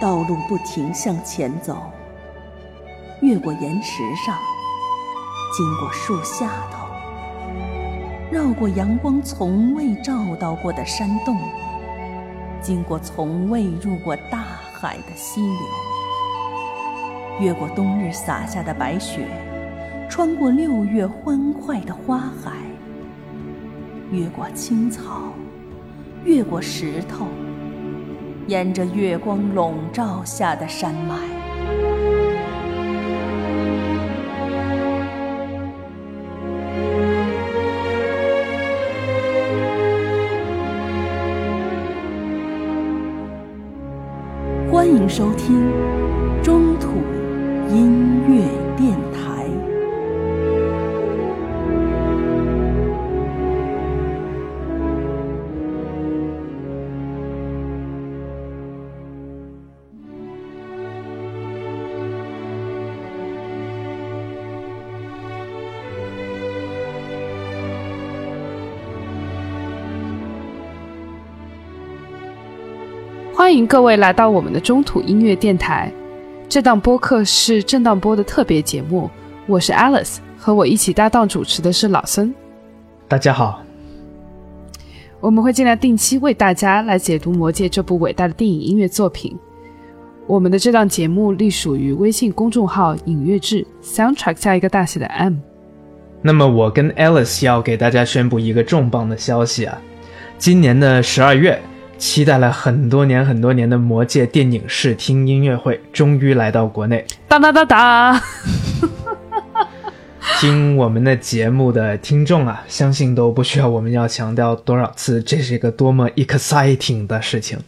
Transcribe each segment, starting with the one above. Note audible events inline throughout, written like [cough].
道路不停向前走，越过岩石上，经过树下头，绕过阳光从未照到过的山洞，经过从未入过大海的溪流，越过冬日洒下的白雪，穿过六月欢快的花海，越过青草，越过石头。沿着月光笼罩下的山脉，欢迎收听中土音。迎各位来到我们的中土音乐电台。这档播客是震荡波的特别节目，我是 Alice，和我一起搭档主持的是老孙。大家好，我们会尽量定期为大家来解读《魔戒》这部伟大的电影音乐作品。我们的这档节目隶属于微信公众号“影乐志 ”，Soundtrack 加一个大写的 M。那么我跟 Alice 要给大家宣布一个重磅的消息啊！今年的十二月。期待了很多年、很多年的《魔戒》电影试听音乐会终于来到国内。哒哒哒哒！听我们的节目的听众啊，相信都不需要我们要强调多少次，这是一个多么 exciting 的事情。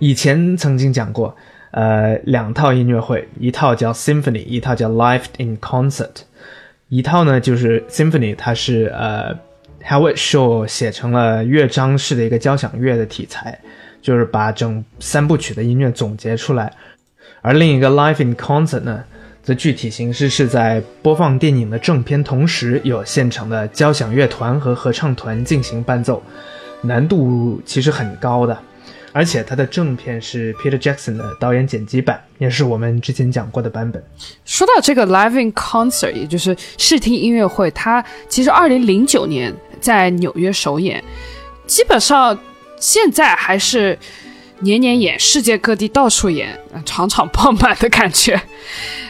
以前曾经讲过，呃，两套音乐会，一套叫 Symphony，一套叫 Live in Concert。一套呢就是 Symphony，它是呃。Howard Show 写成了乐章式的一个交响乐的题材，就是把整三部曲的音乐总结出来。而另一个 Live in Concert 呢，则具体形式是在播放电影的正片，同时有现场的交响乐团和合唱团进行伴奏，难度其实很高的。而且它的正片是 Peter Jackson 的导演剪辑版，也是我们之前讲过的版本。说到这个 Live in Concert，也就是视听音乐会，它其实二零零九年。在纽约首演，基本上现在还是年年演，世界各地到处演，场场爆满的感觉。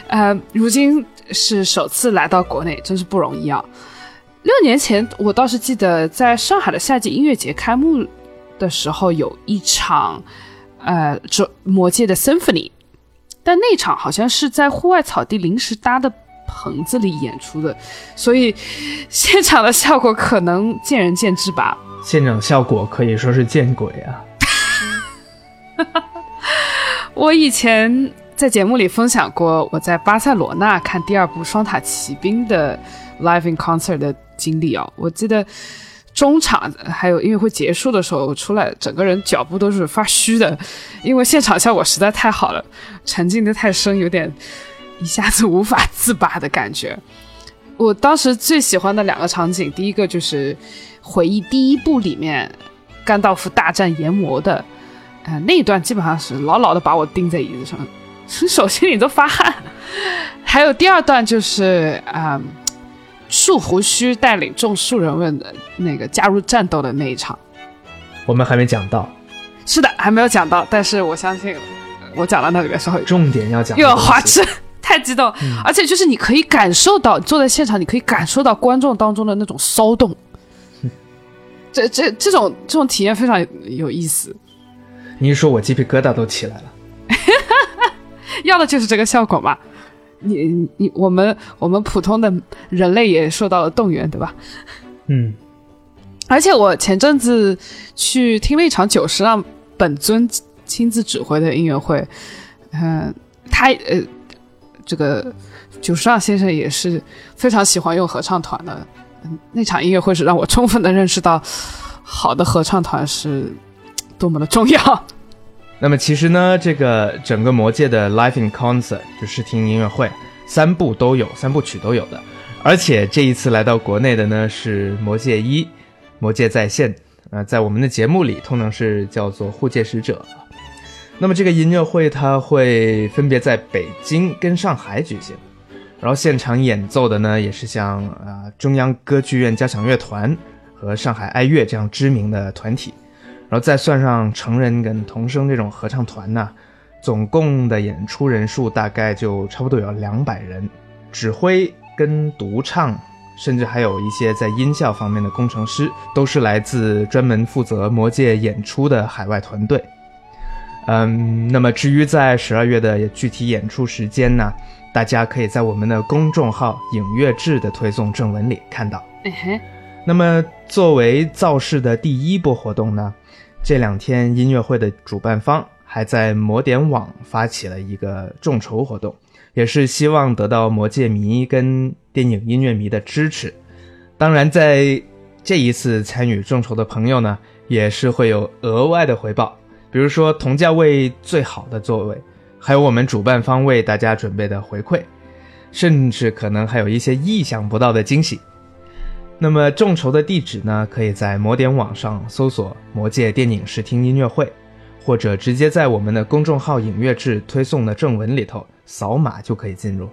呃，如今是首次来到国内，真是不容易啊！六年前，我倒是记得在上海的夏季音乐节开幕的时候，有一场呃，这魔界的 Symphony，但那场好像是在户外草地临时搭的。棚子里演出的，所以现场的效果可能见仁见智吧。现场效果可以说是见鬼啊！[laughs] 我以前在节目里分享过我在巴塞罗那看第二部《双塔奇兵》的 live in concert 的经历哦。我记得中场还有音乐会结束的时候出来，整个人脚步都是发虚的，因为现场效果实在太好了，沉浸的太深，有点。一下子无法自拔的感觉。我当时最喜欢的两个场景，第一个就是回忆第一部里面甘道夫大战炎魔的，呃，那一段基本上是牢牢的把我钉在椅子上，手心里都发汗。还有第二段就是啊，树胡须带领众树人们的那个加入战斗的那一场，我们还没讲到。是的，还没有讲到，但是我相信我讲到那里的时候，重点要讲，又要花痴。太激动，而且就是你可以感受到坐在现场，你可以感受到观众当中的那种骚动，这这这种这种体验非常有意思。你一说，我鸡皮疙瘩都起来了。[laughs] 要的就是这个效果嘛？你你我们我们普通的人类也受到了动员，对吧？嗯。而且我前阵子去听了一场久石让本尊亲自指挥的音乐会，嗯，他呃。这个久石让先生也是非常喜欢用合唱团的，那场音乐会是让我充分的认识到，好的合唱团是多么的重要。那么其实呢，这个整个魔界的 Live in Concert 就视听音乐会，三部都有，三部曲都有的。而且这一次来到国内的呢是魔界一，魔界在线，呃，在我们的节目里通常是叫做护戒使者。那么这个音乐会它会分别在北京跟上海举行，然后现场演奏的呢也是像啊、中央歌剧院交响乐团和上海爱乐这样知名的团体，然后再算上成人跟童声这种合唱团呢，总共的演出人数大概就差不多有两百人，指挥跟独唱。甚至还有一些在音效方面的工程师，都是来自专门负责魔戒演出的海外团队。嗯，那么至于在十二月的具体演出时间呢，大家可以在我们的公众号“影乐志”的推送正文里看到。那么作为造势的第一波活动呢，这两天音乐会的主办方还在魔点网发起了一个众筹活动。也是希望得到魔界迷跟电影音乐迷的支持。当然，在这一次参与众筹的朋友呢，也是会有额外的回报，比如说同价位最好的座位，还有我们主办方为大家准备的回馈，甚至可能还有一些意想不到的惊喜。那么众筹的地址呢，可以在魔点网上搜索“魔界电影视听音乐会”，或者直接在我们的公众号“影乐志”推送的正文里头。扫码就可以进入。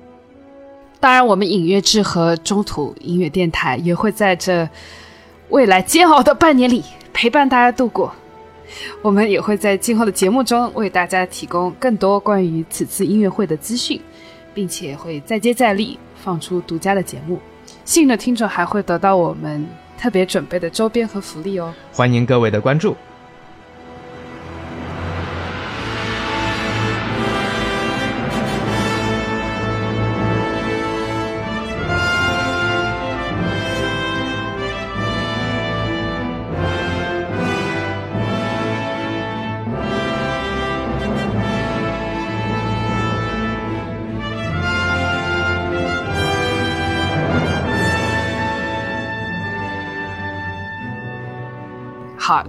当然，我们影乐志和中土音乐电台也会在这未来煎熬的半年里陪伴大家度过。[laughs] 我们也会在今后的节目中为大家提供更多关于此次音乐会的资讯，并且会再接再厉放出独家的节目。幸运的听众还会得到我们特别准备的周边和福利哦。欢迎各位的关注。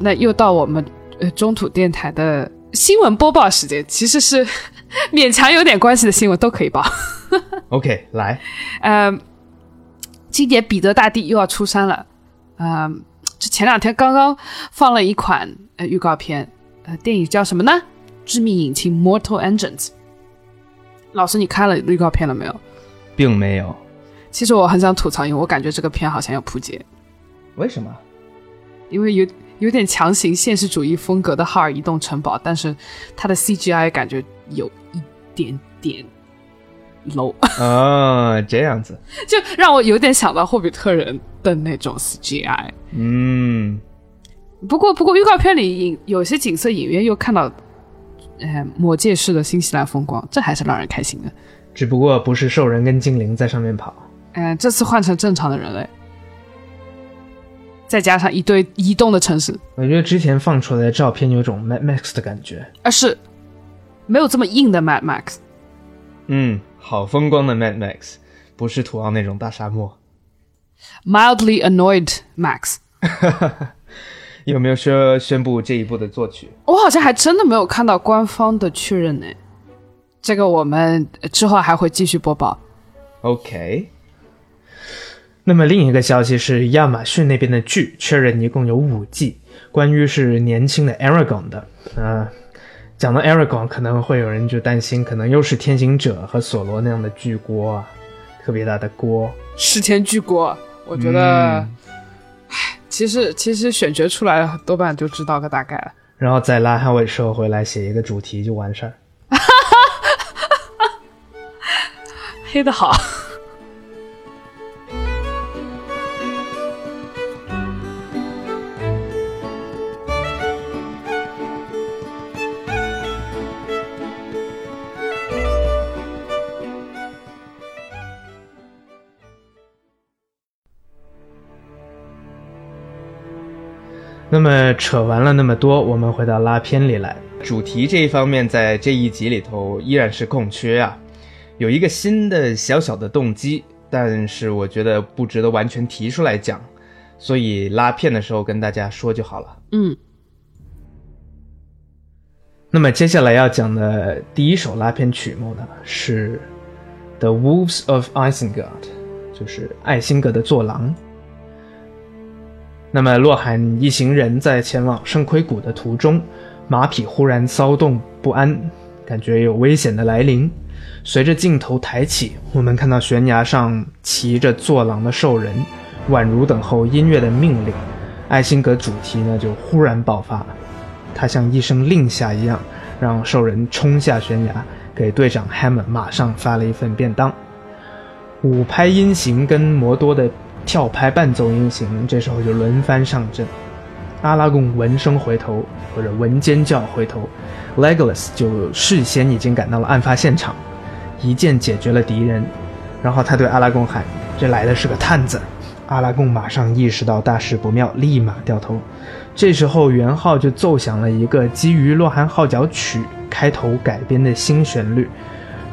那又到我们呃中土电台的新闻播报时间，其实是 [laughs] 勉强有点关系的新闻都可以报。[laughs] OK，来，[laughs] 呃，今年彼得大帝又要出山了，呃、这前两天刚刚放了一款呃预告片，呃，电影叫什么呢？致命引擎 Mortal Engines。老师，你看了预告片了没有？并没有。其实我很想吐槽，因为我感觉这个片好像要扑街，为什么？因为有有点强行现实主义风格的哈尔移动城堡，但是它的 CGI 感觉有一点点 low，哦，这样子。[laughs] 就让我有点想到霍比特人的那种 CGI。嗯，不过，不过预告片里隐有些景色隐约又看到，呃，魔界式的新西兰风光，这还是让人开心的。只不过不是兽人跟精灵在上面跑。嗯、这次换成正常的人类，再加上一堆移动的城市，我觉得之前放出来的照片有种 Mad Max 的感觉。而是没有这么硬的 Mad Max。嗯，好风光的 Mad Max，不是土澳那种大沙漠。mildly annoyed Max。[laughs] 有没有说宣布这一部的作曲？我好像还真的没有看到官方的确认呢。这个我们之后还会继续播报。OK。那么另一个消息是，亚马逊那边的剧确认一共有五季，关于是年轻的 Aragon 的。呃，讲到 Aragon，可能会有人就担心，可能又是天行者和索罗那样的巨锅啊，特别大的锅。世前巨锅，我觉得，嗯唉，其实其实选角出来多半就知道个大概了。然后再拉哈维收回来写一个主题就完事儿。[laughs] 黑的好。那么扯完了那么多，我们回到拉片里来。主题这一方面，在这一集里头依然是空缺啊，有一个新的小小的动机，但是我觉得不值得完全提出来讲，所以拉片的时候跟大家说就好了。嗯，那么接下来要讲的第一首拉片曲目呢，是《The Wolves of Isengard》，就是艾辛格的坐狼。那么洛罕一行人在前往圣盔谷的途中，马匹忽然骚动不安，感觉有危险的来临。随着镜头抬起，我们看到悬崖上骑着坐狼的兽人，宛如等候音乐的命令。艾辛格主题呢就忽然爆发，他像一声令下一样，让兽人冲下悬崖，给队长 Hammond 马上发了一份便当。五拍音型跟摩多的跳拍伴奏音型，这时候就轮番上阵。阿拉贡闻声回头，或者闻尖叫回头，Legolas 就事先已经赶到了案发现场，一剑解决了敌人。然后他对阿拉贡喊：“这来的是个探子。”阿拉贡马上意识到大事不妙，立马掉头。这时候，元昊就奏响了一个基于《洛汗号角曲》开头改编的新旋律，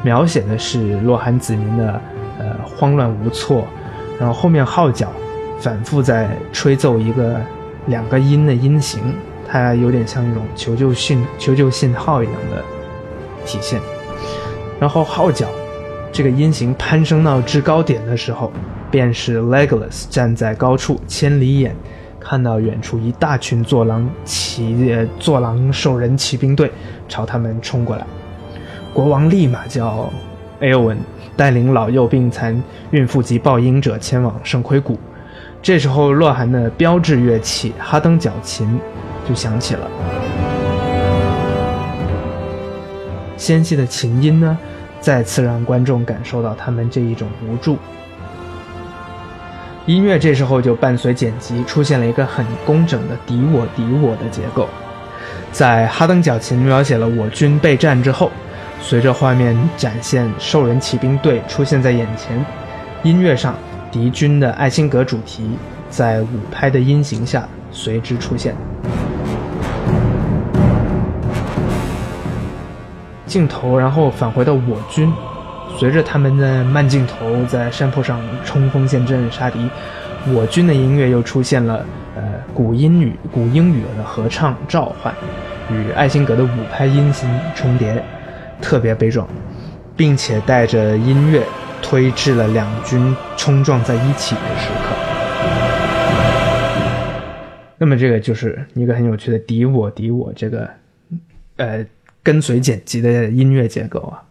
描写的是洛汗子民的呃慌乱无措。然后后面号角反复在吹奏一个两个音的音型，它有点像一种求救信求救信号一样的体现。然后号角这个音型攀升到制高点的时候。便是 Legolas 站在高处，千里眼看到远处一大群坐狼骑呃坐狼兽人骑兵队朝他们冲过来。国王立马叫 Aowen 带领老幼病残、孕妇及抱婴者前往圣盔谷。这时候，洛汗的标志乐器哈登角琴就响起了。纤细的琴音呢，再次让观众感受到他们这一种无助。音乐这时候就伴随剪辑出现了一个很工整的敌我敌我的结构，在哈登角琴描写了我军备战之后，随着画面展现兽人骑兵队出现在眼前，音乐上敌军的艾辛格主题在五拍的音型下随之出现，镜头然后返回到我军。随着他们的慢镜头在山坡上冲锋陷阵杀敌，我军的音乐又出现了呃古英语古英语的合唱召唤，与艾辛格的五拍音型重叠，特别悲壮，并且带着音乐推至了两军冲撞在一起的时刻。那么这个就是一个很有趣的敌我敌我这个呃跟随剪辑的音乐结构啊。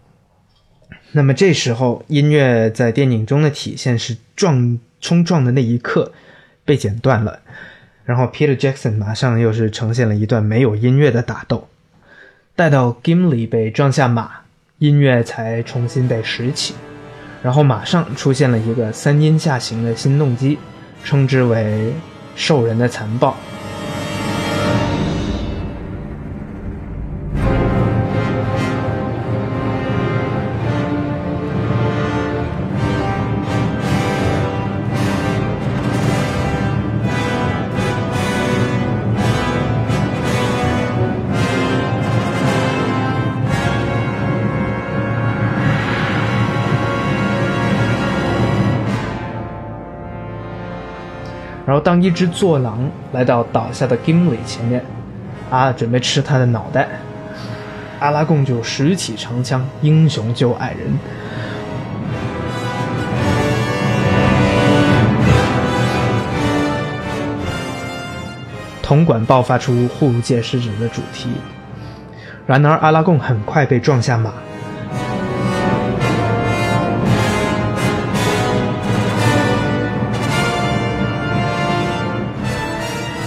那么这时候，音乐在电影中的体现是撞冲撞的那一刻被剪断了，然后 Peter Jackson 马上又是呈现了一段没有音乐的打斗，待到 Gimli 被撞下马，音乐才重新被拾起，然后马上出现了一个三音下行的新动机，称之为兽人的残暴。一只坐狼来到倒下的金尾前面，啊，准备吃他的脑袋，阿拉贡就拾起长枪，英雄救爱人。铜管爆发出护戒使者的主题，然而阿拉贡很快被撞下马。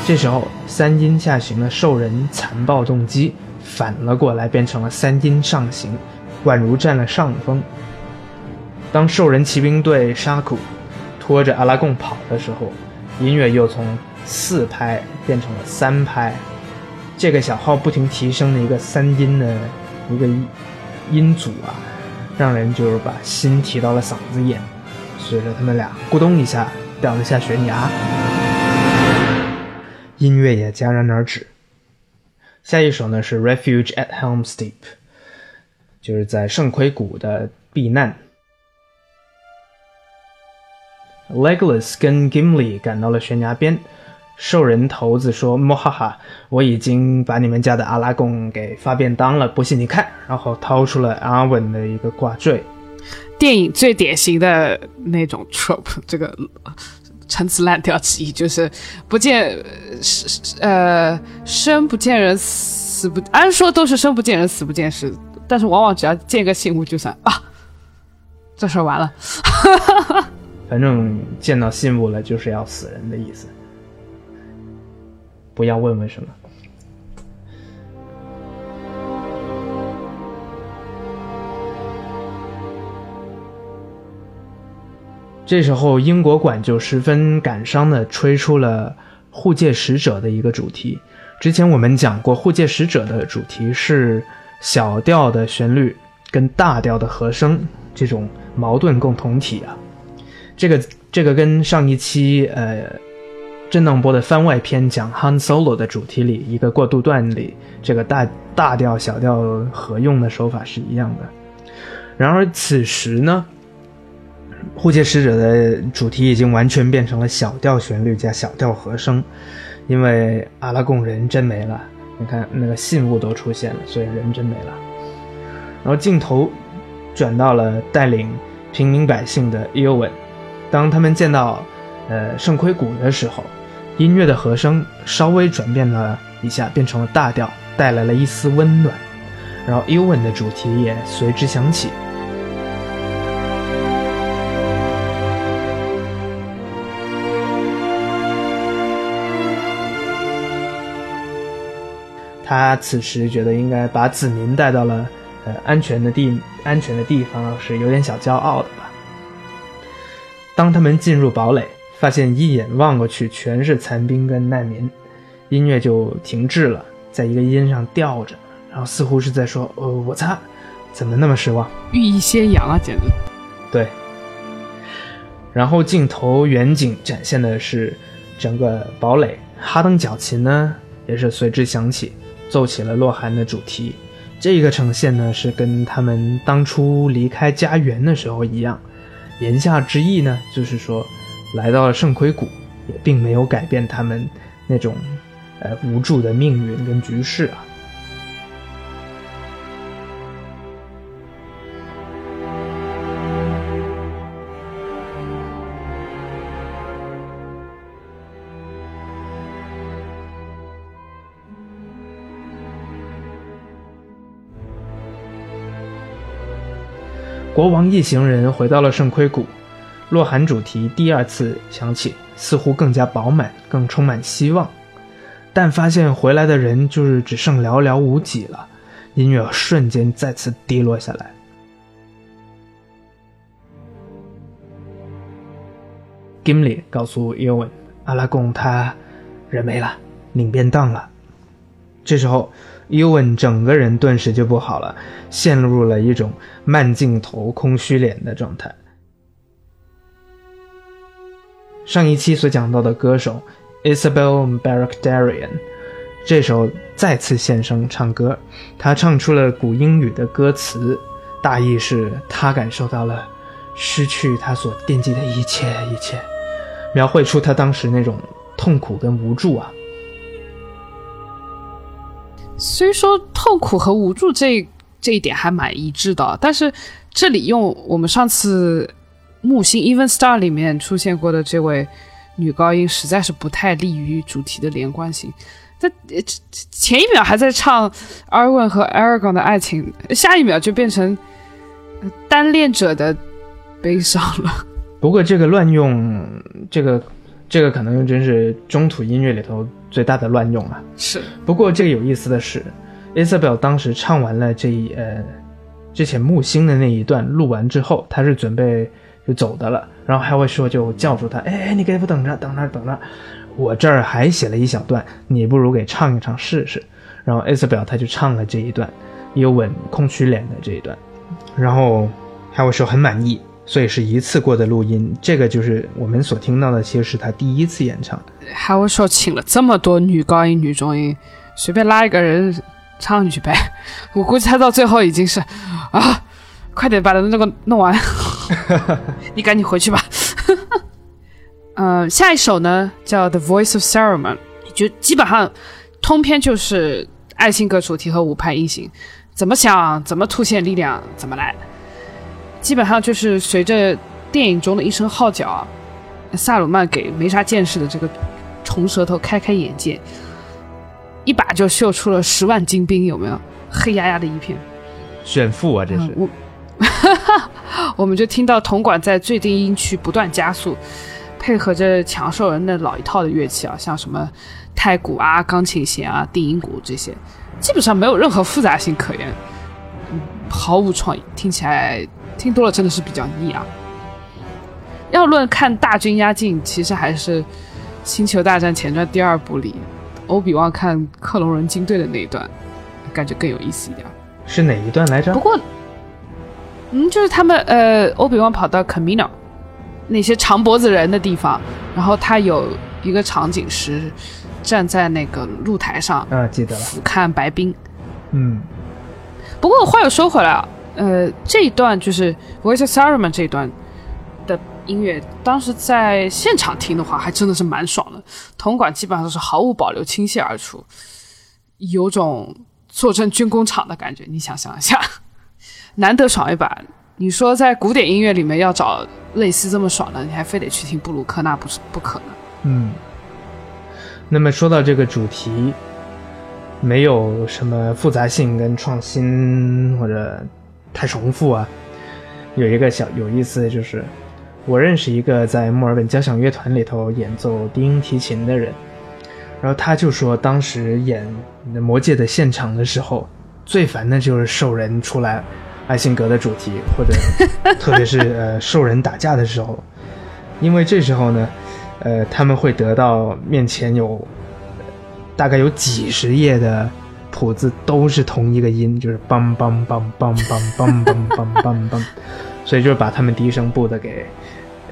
这时候，三音下行的兽人残暴动机反了过来，变成了三音上行，宛如占了上风。当兽人骑兵队沙库拖着阿拉贡跑的时候，音乐又从四拍变成了三拍，这个小号不停提升的一个三音的一个音组啊，让人就是把心提到了嗓子眼。随着他们俩咕咚一下掉了下悬崖。音乐也戛然而止。下一首呢是《Refuge at Helm's Deep》，就是在圣盔谷的避难。Legolas 跟 Gimli 赶到了悬崖边，兽人头子说：“莫哈哈，我已经把你们家的阿拉贡给发便当了，不信你看。”然后掏出了阿文的一个挂坠。电影最典型的那种 trope，这个。陈词滥调之一，就是不见呃生不见人，死不按说都是生不见人，死不见尸，但是往往只要见个信物，就算啊，这事完了。[laughs] 反正见到信物了，就是要死人的意思。不要问为什么。这时候，英国馆就十分感伤的吹出了护戒使者的一个主题。之前我们讲过，护戒使者的主题是小调的旋律跟大调的和声这种矛盾共同体啊。这个这个跟上一期呃震荡波的番外篇讲 Han Solo 的主题里一个过渡段里这个大大调小调合用的手法是一样的。然而此时呢？护戒使者的主题已经完全变成了小调旋律加小调和声，因为阿拉贡人真没了。你看那个信物都出现了，所以人真没了。然后镜头转到了带领平民百姓的伊欧文，当他们见到呃圣盔谷的时候，音乐的和声稍微转变了一下，变成了大调，带来了一丝温暖。然后伊欧文的主题也随之响起。他此时觉得应该把子民带到了呃安全的地安全的地方，是有点小骄傲的吧。当他们进入堡垒，发现一眼望过去全是残兵跟难民，音乐就停滞了，在一个音上吊着，然后似乎是在说：“呃，我擦，怎么那么失望？”寓意先扬啊，简直。对。然后镜头远景展现的是整个堡垒，哈登脚琴呢也是随之响起。奏起了洛寒的主题，这个呈现呢是跟他们当初离开家园的时候一样，言下之意呢就是说，来到了圣盔谷，也并没有改变他们那种，呃无助的命运跟局势啊。国王一行人回到了圣盔谷，洛寒主题第二次响起，似乎更加饱满，更充满希望。但发现回来的人就是只剩寥寥无几了，音乐瞬间再次低落下来。Gimli 告诉 Ewan，阿拉贡他人没了，领便当了。这时候。尤文整个人顿时就不好了，陷入了一种慢镜头、空虚脸的状态。上一期所讲到的歌手 Isabel Barakdarian，这首再次现身唱歌，他唱出了古英语的歌词，大意是他感受到了失去他所惦记的一切一切，描绘出他当时那种痛苦跟无助啊。虽说痛苦和无助这这一点还蛮一致的，但是这里用我们上次木星 Even Star 里面出现过的这位女高音，实在是不太利于主题的连贯性。他前一秒还在唱 Arwen 和 Aragon 的爱情，下一秒就变成单恋者的悲伤了。不过这个乱用，这个这个可能真是中土音乐里头。最大的乱用啊！是。不过这个有意思的是，Isabel 当时唱完了这一呃之前木星的那一段录完之后，他是准备就走的了。然后 Harry 说就叫住他：“哎，你给我等着，等着，等着，我这儿还写了一小段，你不如给唱一唱试试。”然后 Isabel 他就唱了这一段，有吻空虚脸的这一段。然后 Harry 说很满意。所以是一次过的录音，这个就是我们所听到的，其实是他第一次演唱。还我说请了这么多女高音、女中音，随便拉一个人唱去呗。我估计他到最后已经是啊，快点把那个弄完，[laughs] 你赶紧回去吧。嗯，[laughs] 下一首呢叫《The Voice of Ceremony》，就基本上通篇就是爱情歌主题和五拍音型，怎么想怎么凸显力量怎么来。基本上就是随着电影中的一声号角啊，萨鲁曼给没啥见识的这个虫舌头开开眼界，一把就秀出了十万精兵，有没有？黑压压的一片。炫富啊，这是。我，[laughs] 我们就听到铜管在最低音区不断加速，配合着强兽人的老一套的乐器啊，像什么太鼓啊、钢琴弦啊、定音鼓这些，基本上没有任何复杂性可言，毫无创意，听起来听多了真的是比较腻啊。要论看大军压境，其实还是《星球大战前传》第二部里欧比旺看克隆人军队的那一段，感觉更有意思一点。是哪一段来着？不过，嗯，就是他们呃，欧比旺跑到 Camino 那些长脖子人的地方，然后他有一个场景是站在那个露台上啊，记得了，俯瞰白冰。嗯，不过话又说回来啊，呃，这一段就是 Voice of Saruman 这一段的。音乐当时在现场听的话，还真的是蛮爽的。铜管基本上都是毫无保留倾泻而出，有种坐镇军工厂的感觉。你想象一下，[laughs] 难得爽一把。你说在古典音乐里面要找类似这么爽的，你还非得去听布鲁克，那不是不可能。嗯。那么说到这个主题，没有什么复杂性跟创新或者太重复啊，有一个小有意思的就是。我认识一个在墨尔本交响乐团里头演奏低音提琴的人，然后他就说，当时演《魔戒》的现场的时候，最烦的就是兽人出来，艾辛格的主题，或者 [laughs] 特别是呃兽人打架的时候，因为这时候呢，呃他们会得到面前有大概有几十页的谱子都是同一个音，就是梆梆梆梆梆梆梆梆梆梆，所以就是把他们低声部的给。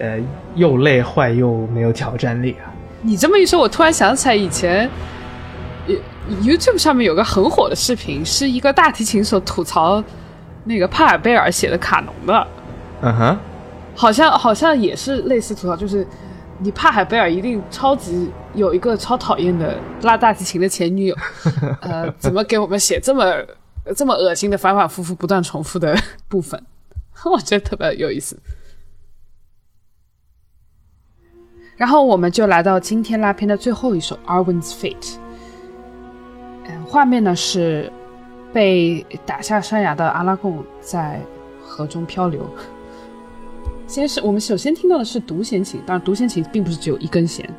呃，又累坏又没有挑战力啊！你这么一说，我突然想起来，以前 YouTube 上面有个很火的视频，是一个大提琴手吐槽那个帕尔贝尔写的卡农的。嗯哼，好像好像也是类似吐槽，就是你帕海贝尔一定超级有一个超讨厌的拉大提琴的前女友，[laughs] 呃，怎么给我们写这么这么恶心的反反复复不断重复的部分？[laughs] 我觉得特别有意思。然后我们就来到今天拉片的最后一首《Arwen's Fate》。嗯，画面呢是被打下山崖的阿拉贡在河中漂流。先是我们首先听到的是独弦琴，当然独弦琴并不是只有一根弦，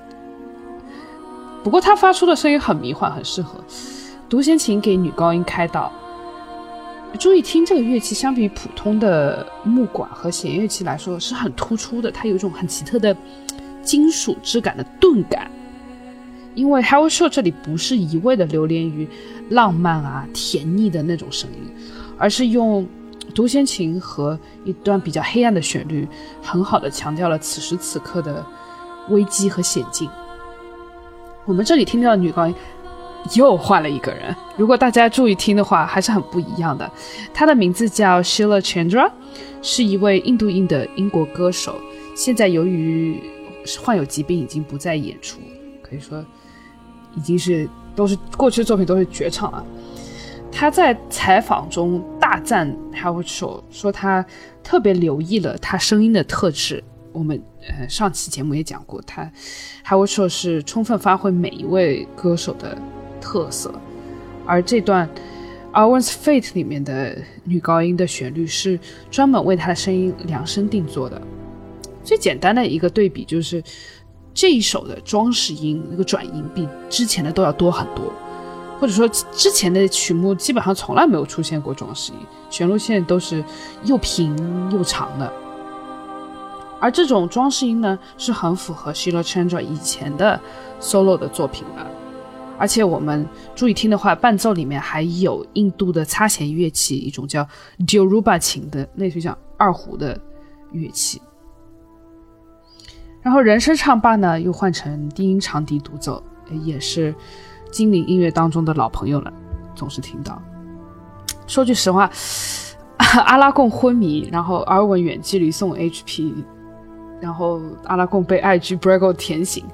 不过它发出的声音很迷幻，很适合独弦琴给女高音开道。注意听这个乐器，相比于普通的木管和弦乐器来说是很突出的，它有一种很奇特的。金属质感的钝感，因为 How Show 这里不是一味的流连于浪漫啊、甜腻的那种声音，而是用独弦琴和一段比较黑暗的旋律，很好的强调了此时此刻的危机和险境。我们这里听到的女高音又换了一个人，如果大家注意听的话，还是很不一样的。她的名字叫 Sheila Chandra，是一位印度裔的英国歌手，现在由于患有疾病，已经不再演出，可以说已经是都是过去的作品都是绝唱了。他在采访中大赞 Howard Show 说他特别留意了他声音的特质。我们呃上期节目也讲过，他，Howard Show 是充分发挥每一位歌手的特色，而这段《Our Fate》里面的女高音的旋律是专门为他的声音量身定做的。最简单的一个对比就是，这一首的装饰音那个转音比之前的都要多很多，或者说之前的曲目基本上从来没有出现过装饰音，旋律线都是又平又长的。而这种装饰音呢，是很符合 Sheila Chandra 以前的 solo 的作品的。而且我们注意听的话，伴奏里面还有印度的擦弦乐器，一种叫 Diruba 琴的，类似于像二胡的乐器。然后人声唱罢呢，又换成低音长笛独奏，也是精灵音乐当中的老朋友了，总是听到。说句实话，[laughs] 阿拉贡昏迷，然后阿文远距离送 HP，然后阿拉贡被爱居 Brago 舔醒，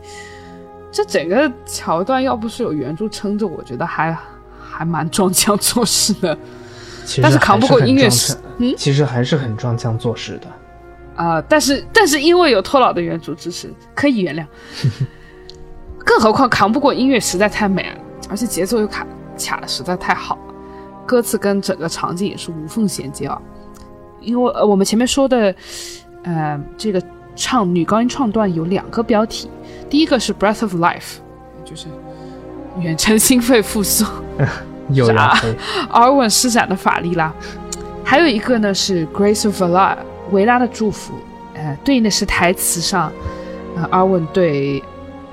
这整个桥段要不是有原著撑着，我觉得还还蛮装腔作势的。但是扛不过音乐，嗯，其实还是很装腔作势的。啊、但是但是因为有托老的原著支持，可以原谅。更何况扛不过音乐实在太美了，而且节奏又卡卡的实在太好了，歌词跟整个场景也是无缝衔接啊。因为呃我们前面说的，呃，这个唱女高音唱段有两个标题，第一个是 Breath of Life，就是远程心肺复苏，[laughs] 有呀黑，阿文施展的法力啦。还有一个呢是 Grace of Allah，维拉的祝福，呃，对应的是台词上，呃，阿文对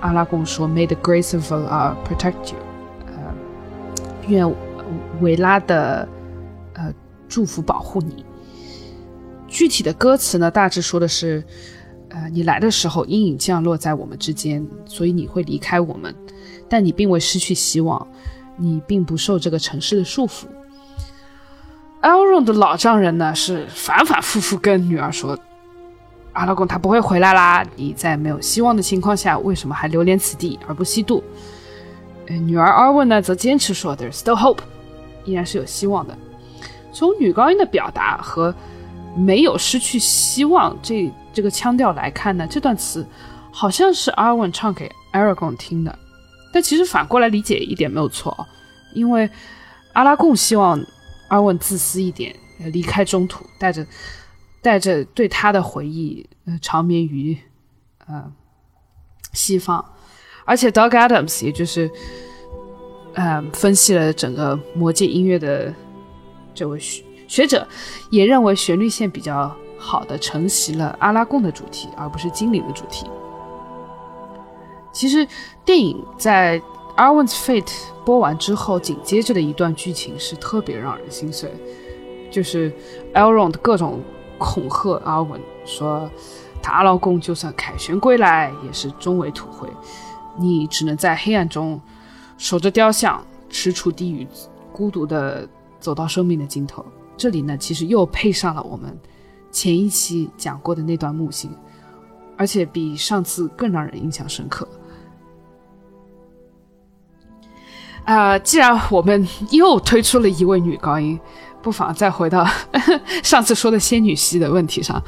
阿拉贡说：“May the grace of Allah protect you。”呃，愿维拉的呃祝福保护你。具体的歌词呢，大致说的是，呃，你来的时候阴影降落在我们之间，所以你会离开我们，但你并未失去希望，你并不受这个城市的束缚。Elron 的老丈人呢，是反反复复跟女儿说，阿拉贡他不会回来啦，你在没有希望的情况下，为什么还流连此地而不西渡？女儿阿尔温呢，则坚持说 There's still hope，依然是有希望的。从女高音的表达和没有失去希望这这个腔调来看呢，这段词好像是阿尔温唱给 Aragon 听的，但其实反过来理解一点没有错哦，因为阿拉贡希望阿尔温自私一点，离开中土，带着带着对他的回忆，呃，长眠于呃西方。而且 Doug Adams 也就是呃分析了整个魔界音乐的这位学学者，也认为旋律线比较好的承袭了阿拉贡的主题，而不是精灵的主题。其实电影在 Arwen's Fate 播完之后，紧接着的一段剧情是特别让人心碎，就是 Elrond 各种恐吓阿文说，他阿拉贡就算凯旋归来，也是终为土灰，你只能在黑暗中守着雕像，踟蹰低语，孤独的走到生命的尽头。这里呢，其实又配上了我们前一期讲过的那段木星，而且比上次更让人印象深刻。啊、既然我们又推出了一位女高音，不妨再回到 [laughs] 上次说的仙女系的问题上。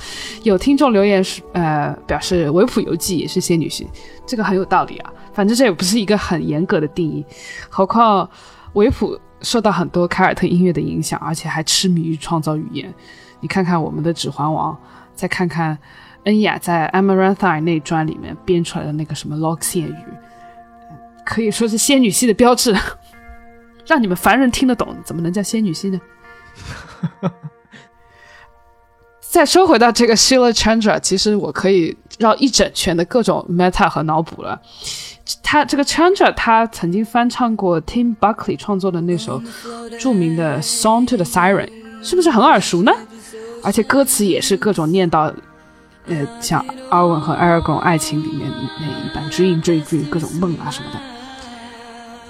有听众留言是，呃，表示维普游记也是仙女系，这个很有道理啊。反正这也不是一个很严格的定义，何况维普受到很多凯尔特音乐的影响，而且还痴迷于创造语言。你看看我们的《指环王》，再看看恩雅在《Amaranthine》那专里面编出来的那个什么 Loxian 语，可以说是仙女系的标志。[laughs] 让你们凡人听得懂，怎么能叫仙女系呢？再说回到这个 Sheila Chandra，其实我可以绕一整圈的各种 meta 和脑补了。他这个 Chandra，他曾经翻唱过 Tim Buckley 创作的那首著名的《Song to the Siren》，是不是很耳熟呢？而且歌词也是各种念到，呃，像 Arwen 和 Aragon 爱情里面那一般 dream dream 各种梦啊什么的。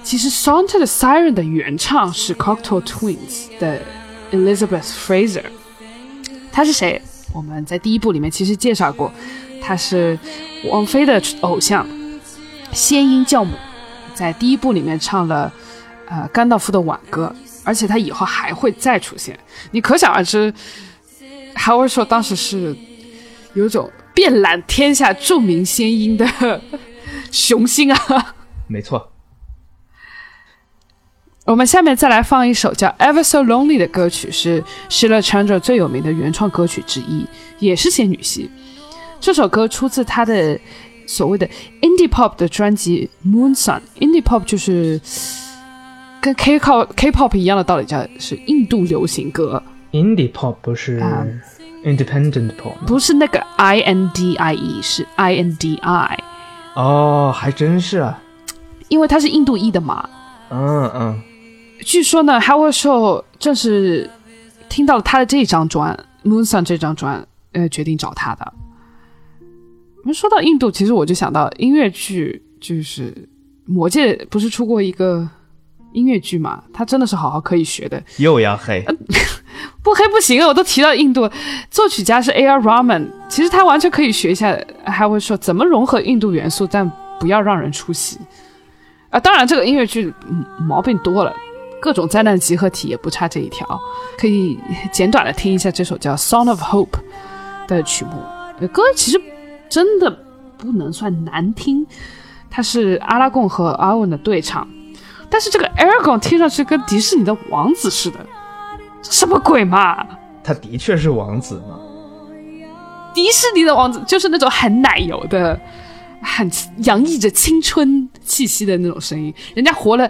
其实《Song to the Siren》的原唱是 Cocteau Twins 的 Elizabeth Fraser，她是谁？我们在第一部里面其实介绍过，她是王菲的偶像，仙音教母，在第一部里面唱了呃甘道夫的挽歌，而且她以后还会再出现，你可想而知，Howard 说当时是有一种遍览天下著名仙音的雄心啊。没错。我们下面再来放一首叫《Ever So Lonely》的歌曲，是 Sheila Chandra 最有名的原创歌曲之一，也是仙女系。这首歌出自她的所谓的 Indie Pop 的专辑《Moon Sun》。Indie Pop 就是跟 K-pop K-pop 一样的道理，叫是印度流行歌，Indie pop 不是啊 independent pop 吗？不是那个 I N D I E，是 I N D I，哦，还真是啊。因为它是印度裔的嘛。嗯嗯，据说呢，Howard Shaw 正是听到了他的这张专《Moon Sun》这张专，呃，决定找他的。我们说到印度，其实我就想到音乐剧，就是《魔戒》不是出过一个音乐剧嘛？他真的是好好可以学的，又要黑。[laughs] 不黑不行啊！我都提到印度，作曲家是 A.R. Rahman，其实他完全可以学一下 Howard Shaw 怎么融合印度元素，但不要让人出戏。啊，当然这个音乐剧、嗯、毛病多了，各种灾难集合体也不差这一条。可以简短的听一下这首叫《Song of Hope》的曲目。歌其实真的不能算难听，它是阿拉贡和阿文的对唱，但是这个 Aragorn 听上去跟迪士尼的王子似的，什么鬼嘛？他的确是王子嘛？迪士尼的王子就是那种很奶油的、很洋溢着青春气息的那种声音，人家活了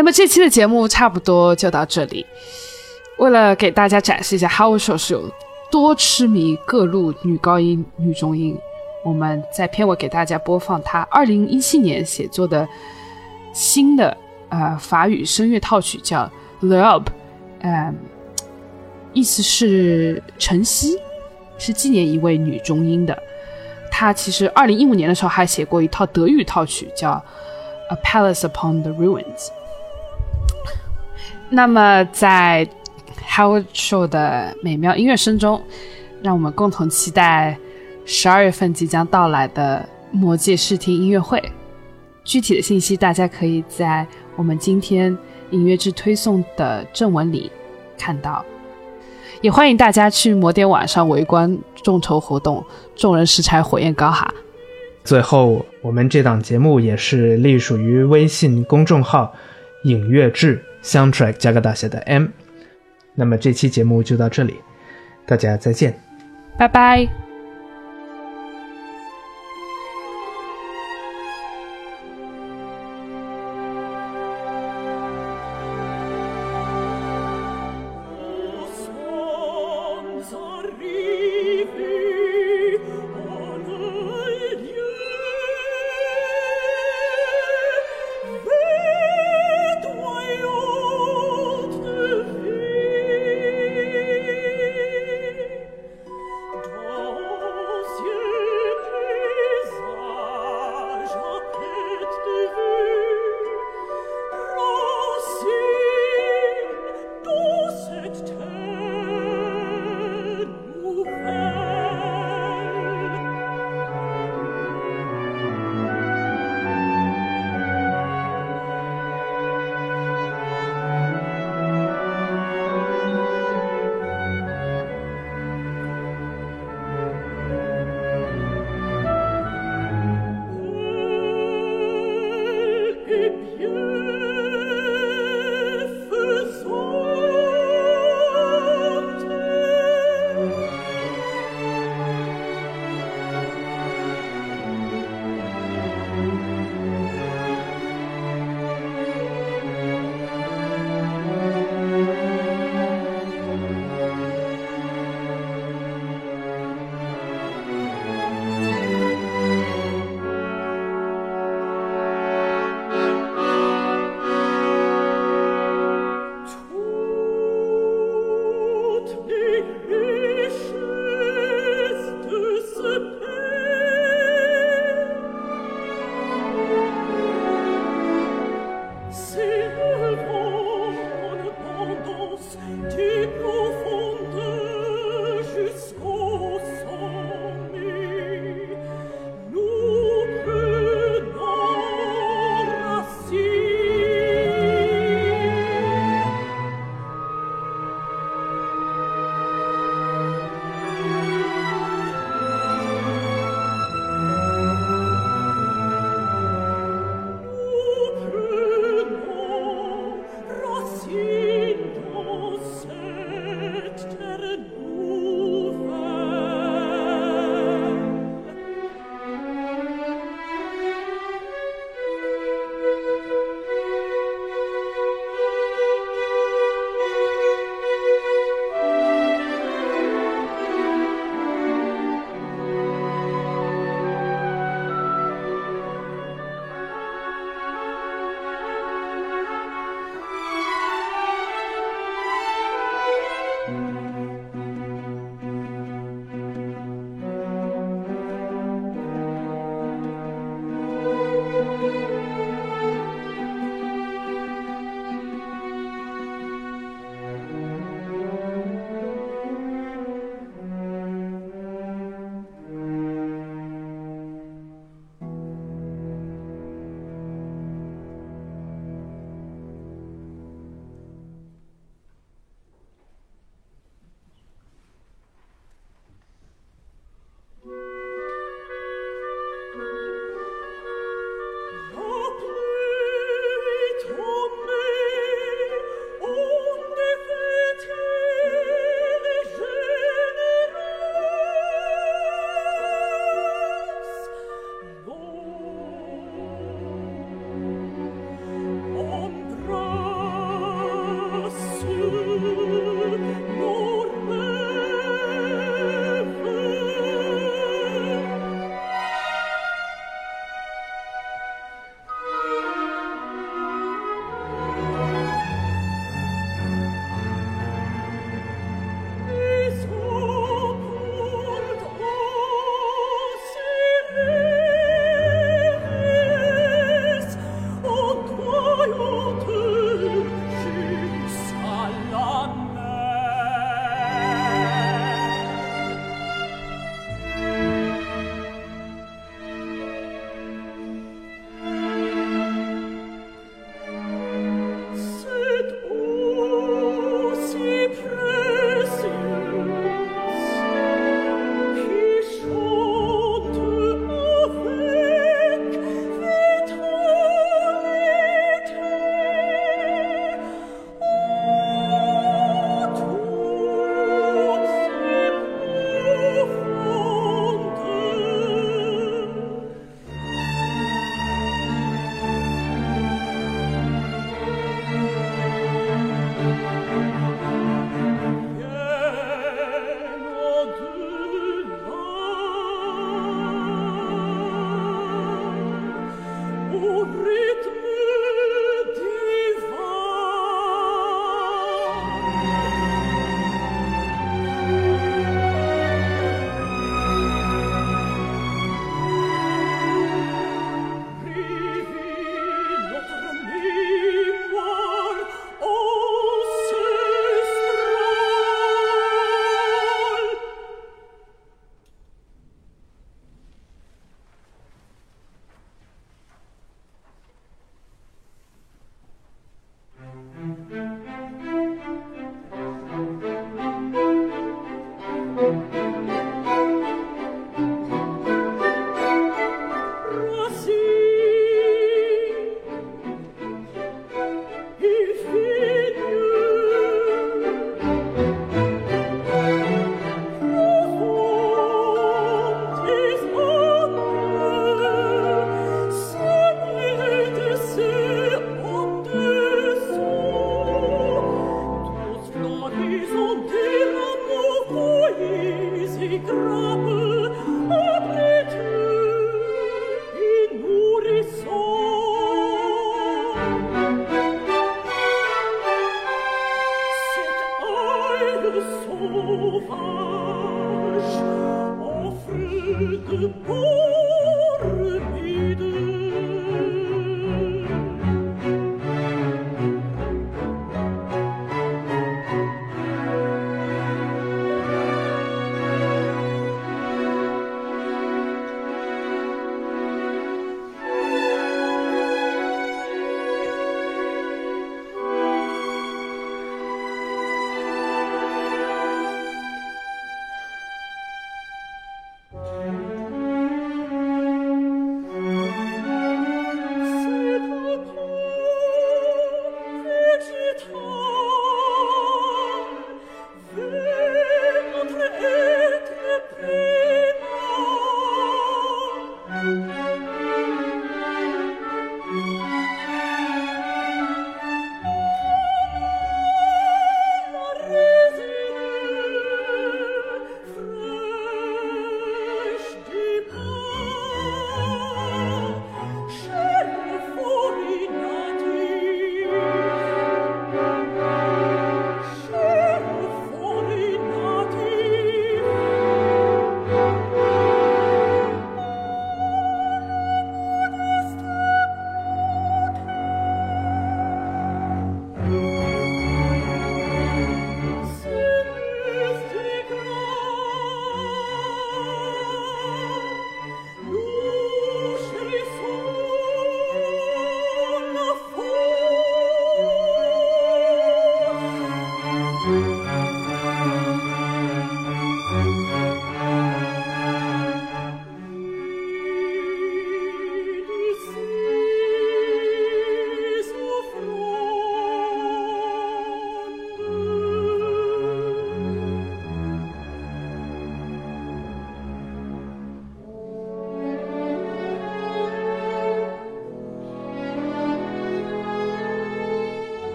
那么这期的节目差不多就到这里。为了给大家展示一下 How Show 是有多痴迷各路女高音、女中音，我们在片尾给大家播放他2017年写作的新的呃法语声乐套曲，叫《Love》，嗯，意思是晨曦，是纪念一位女中音的。他其实2015年的时候还写过一套德语套曲，叫《A Palace Upon the Ruins》。那么，在 How Show 的美妙音乐声中，让我们共同期待十二月份即将到来的魔界视听音乐会。具体的信息，大家可以在我们今天音乐志推送的正文里看到。也欢迎大家去魔点网上围观众筹活动，众人拾柴火焰高哈。最后，我们这档节目也是隶属于微信公众号“影乐志”。Soundtrack 加个大写的 M，那么这期节目就到这里，大家再见，拜拜。